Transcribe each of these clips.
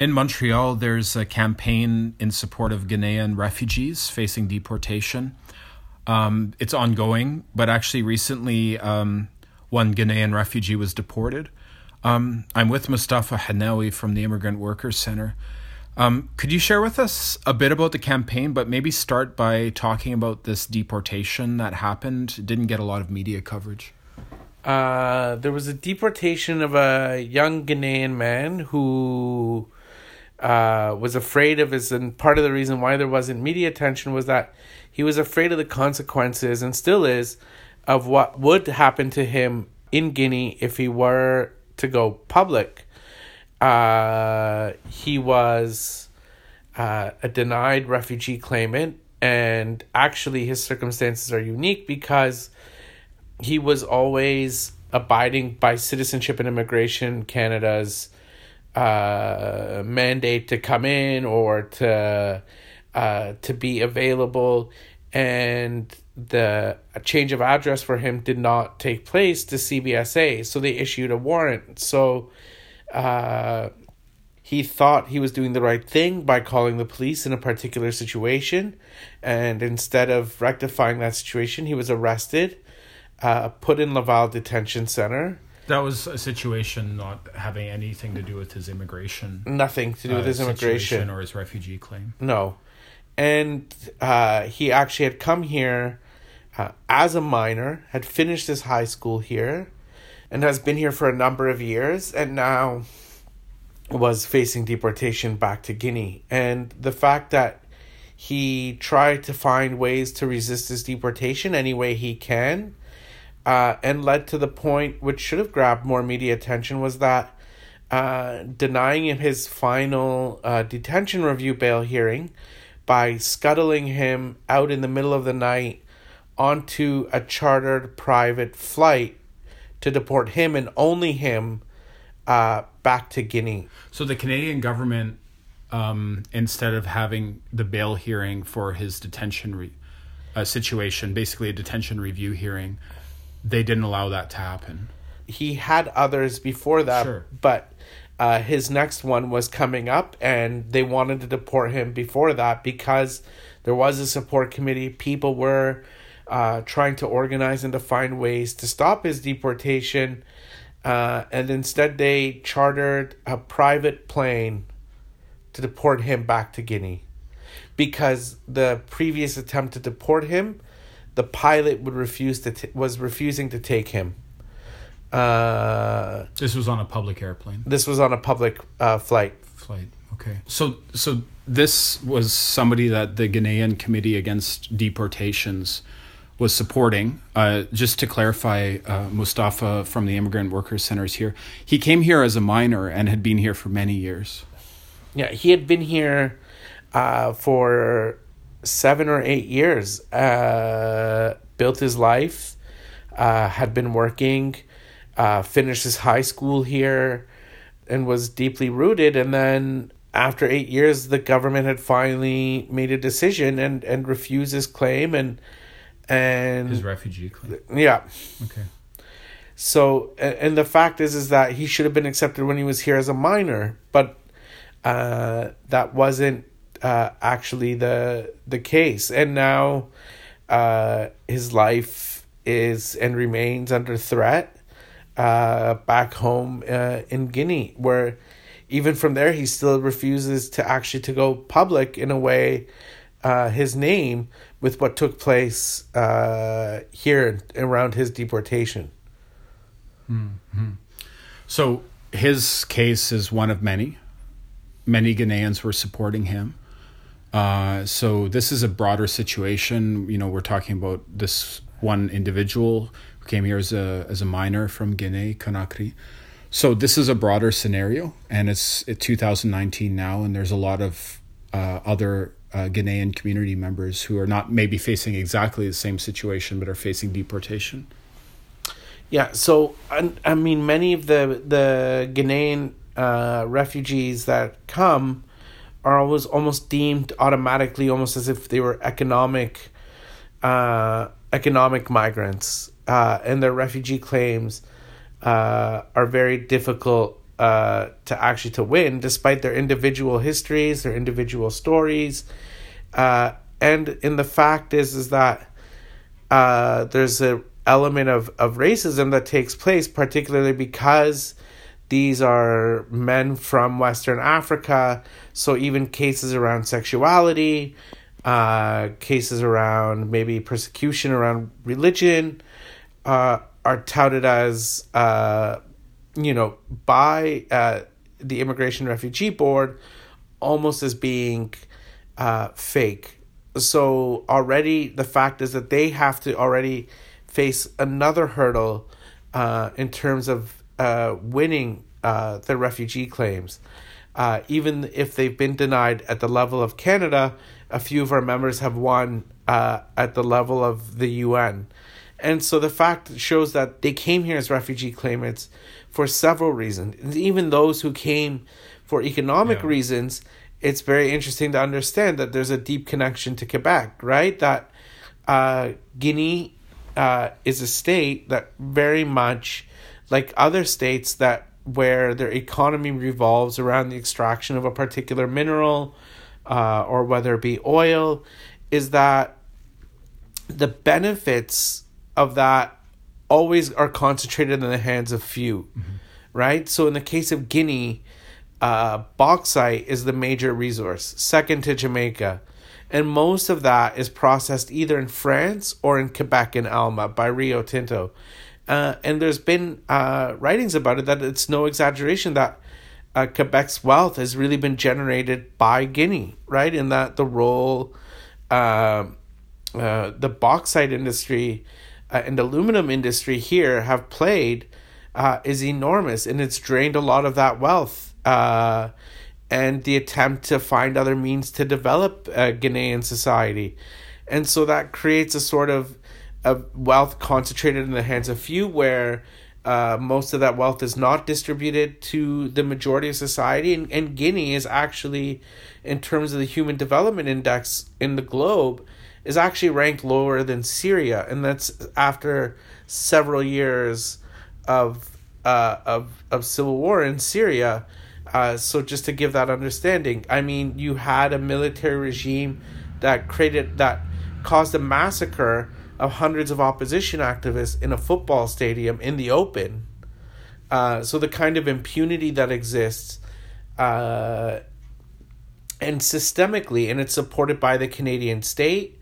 In Montreal, there's a campaign in support of Guinean refugees facing deportation. Um, it's ongoing, but actually, recently, um, one Guinean refugee was deported. Um, I'm with Mustafa Hanawi from the Immigrant Workers Center. Um, could you share with us a bit about the campaign, but maybe start by talking about this deportation that happened? It didn't get a lot of media coverage. Uh, there was a deportation of a young Guinean man who uh, was afraid of his, and part of the reason why there wasn't media attention was that he was afraid of the consequences, and still is, of what would happen to him in Guinea if he were to go public. Uh, he was uh, a denied refugee claimant, and actually, his circumstances are unique because he was always abiding by Citizenship and Immigration Canada's uh, mandate to come in or to uh, to be available, and the change of address for him did not take place to CBSA, so they issued a warrant. So uh, he thought he was doing the right thing by calling the police in a particular situation, and instead of rectifying that situation, he was arrested, uh, put in Laval Detention Center. That was a situation not having anything to do with his immigration. Nothing to do with uh, his immigration or his refugee claim. No. And uh, he actually had come here uh, as a minor, had finished his high school here, and has been here for a number of years, and now was facing deportation back to Guinea. And the fact that he tried to find ways to resist his deportation any way he can, uh, and led to the point which should have grabbed more media attention was that uh, denying him his final uh, detention review bail hearing by scuttling him out in the middle of the night onto a chartered private flight to deport him and only him uh, back to Guinea. So the Canadian government, um, instead of having the bail hearing for his detention re- uh, situation, basically a detention review hearing, they didn't allow that to happen. He had others before that, Sure. but uh, his next one was coming up, and they wanted to deport him before that because there was a support committee. People were uh, trying to organize and to find ways to stop his deportation. Uh, and instead, they chartered a private plane to deport him back to Guinea because the previous attempt to deport him, the pilot would refuse to t- was refusing to take him. Uh, This was on a public airplane this was on a public uh, flight. flight. Okay. So so this was somebody that the Guinean Committee Against Deportations was supporting. Uh, just to clarify, uh, Mustafa from the Immigrant Workers Centers here. He came here as a minor and had been here for many years. Yeah, he had been here uh, for seven or eight years. Uh, built his life, uh, had been working, uh, finished his high school here, and was deeply rooted. And then after eight years, the government had finally made a decision and and refused his claim and and His refugee claim. yeah. Okay. So, and the fact is, is that he should have been accepted when he was here as a minor, but uh, that wasn't uh, actually the the case. And now, uh, his life is and remains under threat uh, back home uh, in Guinea, where even from there he still refuses to actually to go public in a way. Uh, his name with what took place uh, here around his deportation. So his case is one of many. Many Guineans were supporting him. Uh, so this is a broader situation. You know, we're talking about this one individual who came here as a as a minor from Guinea, Conakry. So this is a broader scenario, and it's, it's 2019 now, and there's a lot of uh, other uh, Guinean community members who are not maybe facing exactly the same situation, but are facing deportation. Yeah, so I, I mean, many of the the Guinean uh, refugees that come are always almost deemed automatically, almost as if they were economic, uh, economic migrants, uh, and their refugee claims uh, are very difficult uh, to actually to win, despite their individual histories, their individual stories, uh, and in the fact is is that uh, there's a element of of racism that takes place, particularly because these are men from Western Africa. So even cases around sexuality, uh, cases around maybe persecution around religion, uh, are touted as uh, you know by uh, the Immigration Refugee Board almost as being uh, fake. So already the fact is that they have to already face another hurdle uh, in terms of uh, winning uh, their refugee claims. Uh, even if they've been denied at the level of Canada, a few of our members have won uh, at the level of the UN. And so the fact shows that they came here as refugee claimants for several reasons. Even those who came for economic yeah. reasons, it's very interesting to understand that there's a deep connection to Quebec, right? That uh, Guinea uh, is a state that very much, like other states that where their economy revolves around the extraction of a particular mineral, uh, or whether it be oil, is that the benefits of that always are concentrated in the hands of few, mm-hmm. right? So in the case of Guinea, uh, bauxite is the major resource, second to Jamaica. And most of that is processed either in France or in Quebec in Alma by Rio Tinto. Uh, and there's been uh, writings about it that it's no exaggeration that uh, Quebec's wealth has really been generated by Guinea, right? In that the role uh, uh, the bauxite industry uh, and aluminum industry here have played uh, is enormous, and it's drained a lot of that wealth. Uh, and the attempt to find other means to develop Guinean society, and so that creates a sort of of wealth concentrated in the hands of few, where uh, most of that wealth is not distributed to the majority of society. And, and Guinea is actually, in terms of the Human Development Index in the globe, is actually ranked lower than Syria, and that's after several years of uh, of of civil war in Syria. Uh, so just to give that understanding, I mean, you had a military regime that created that caused a massacre of hundreds of opposition activists in a football stadium in the open. Uh, so the kind of impunity that exists, uh, and systemically, and it's supported by the Canadian state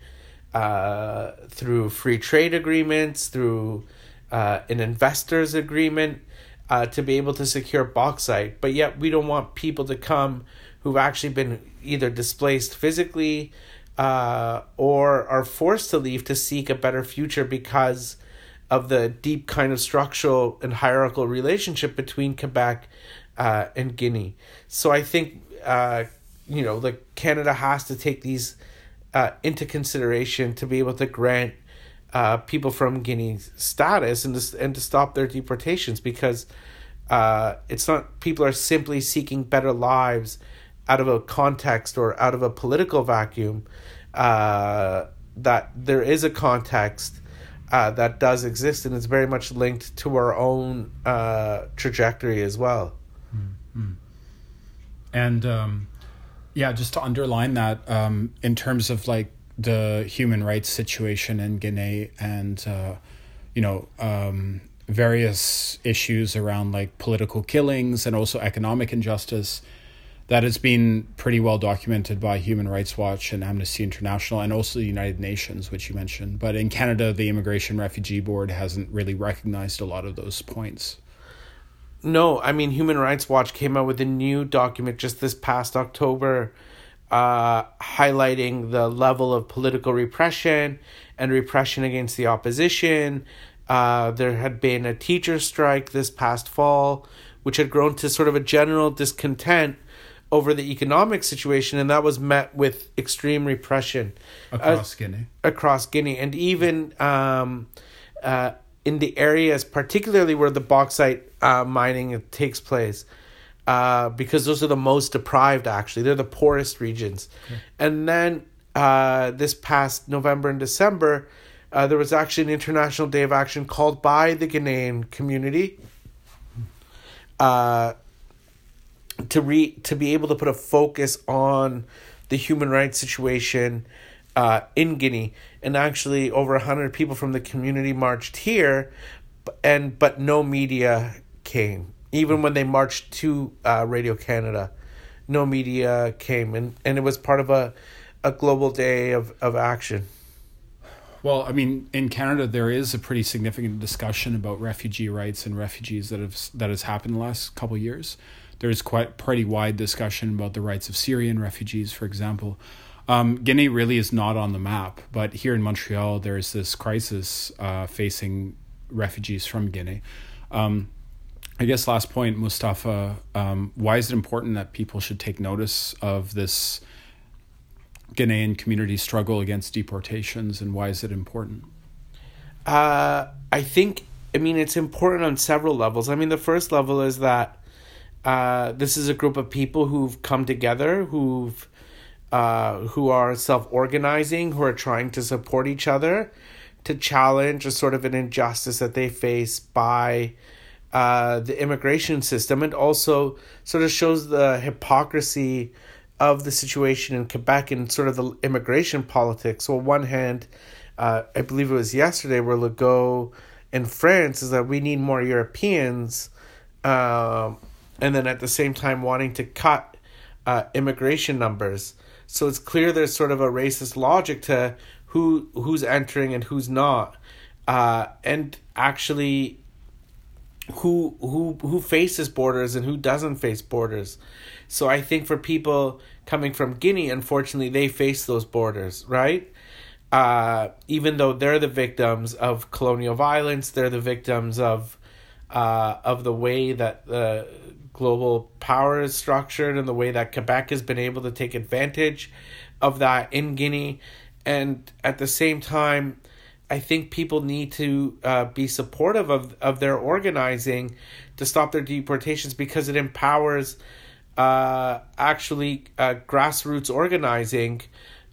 uh, through free trade agreements, through uh, an investors agreement uh, to be able to secure bauxite. But yet, we don't want people to come who've actually been either displaced physically uh, or are forced to leave to seek a better future because of the deep kind of structural and hierarchical relationship between Quebec uh, and Guinea. So I think uh, you know, like Canada has to take these uh, into consideration to be able to grant uh, people from Guinea status and to, and to stop their deportations because uh, it's not people are simply seeking better lives out of a context or out of a political vacuum. Uh, that there is a context uh, that does exist and it's very much linked to our own uh, trajectory as well. Mm-hmm. And um, yeah, just to underline that, um, in terms of like the human rights situation in Guinea and, uh, you know, um, various issues around like political killings and also economic injustice, that has been pretty well documented by Human Rights Watch and Amnesty International and also the United Nations, which you mentioned. But in Canada, the Immigration Refugee Board hasn't really recognized a lot of those points. No, I mean Human Rights Watch came out with a new document just this past October uh, highlighting the level of political repression and repression against the opposition. Uh, there had been a teacher strike this past fall, which had grown to sort of a general discontent over the economic situation, and that was met with extreme repression across uh, Guinea. Across Guinea, and even um, uh, in the areas, particularly where the bauxite uh, mining takes place, uh, because those are the most deprived. Actually, they're the poorest regions. Okay. And then uh, this past November and December, uh, there was actually an international day of action called by the Guinean community. Uh, to re to be able to put a focus on the human rights situation uh, in Guinea, and actually over hundred people from the community marched here, and but no media came. Even when they marched to uh, Radio Canada, no media came, and, and it was part of a a global day of, of action. Well, I mean, in Canada, there is a pretty significant discussion about refugee rights and refugees that have that has happened the last couple of years. There is quite pretty wide discussion about the rights of Syrian refugees, for example. Um, Guinea really is not on the map, but here in Montreal, there is this crisis uh, facing refugees from Guinea. Um, I guess last point, Mustafa. Um, why is it important that people should take notice of this Guinean community struggle against deportations, and why is it important? Uh, I think. I mean, it's important on several levels. I mean, the first level is that uh, this is a group of people who've come together, who've uh, who are self organizing, who are trying to support each other to challenge a sort of an injustice that they face by uh, the immigration system, and also sort of shows the hypocrisy of the situation in Quebec and sort of the immigration politics. So, on one hand, uh, I believe it was yesterday where Legault in France is that we need more Europeans, um, and then at the same time wanting to cut uh, immigration numbers. So it's clear there's sort of a racist logic to who who's entering and who's not, uh, and actually who who who faces borders and who doesn't face borders. So I think for people coming from Guinea, unfortunately, they face those borders, right? Uh, even though they're the victims of colonial violence, they're the victims of uh, of the way that the global power is structured and the way that Quebec has been able to take advantage of that in Guinea. And at the same time i think people need to uh, be supportive of, of their organizing to stop their deportations because it empowers uh, actually uh, grassroots organizing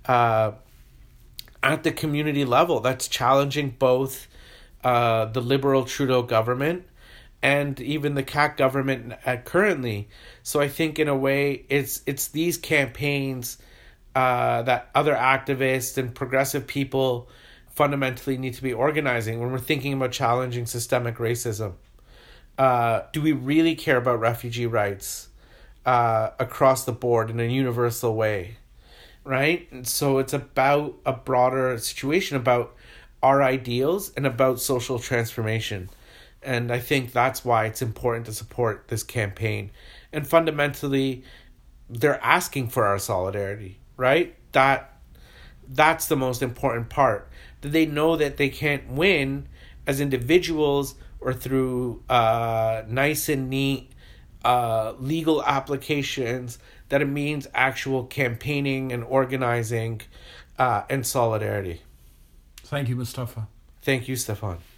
uh, at the community level. That's challenging both uh, the liberal trudeau government and even the CAQ government currently so i think in a way it's it's these campaigns uh, that other activists and progressive people fundamentally need to be organizing when we're thinking about challenging systemic racism. Uh, do we really care about refugee rights uh, across the board in a universal way? Right? And so it's about a broader situation about our ideals and about social transformation. And I think that's why it's important to support this campaign. And fundamentally, they're asking for our solidarity right? That that's the most important part. That they know that they can't win as individuals or through uh, nice and neat uh, legal applications. That it means actual campaigning and organizing uh, and solidarity. Thank you, Mustafa. Thank you, Stefan.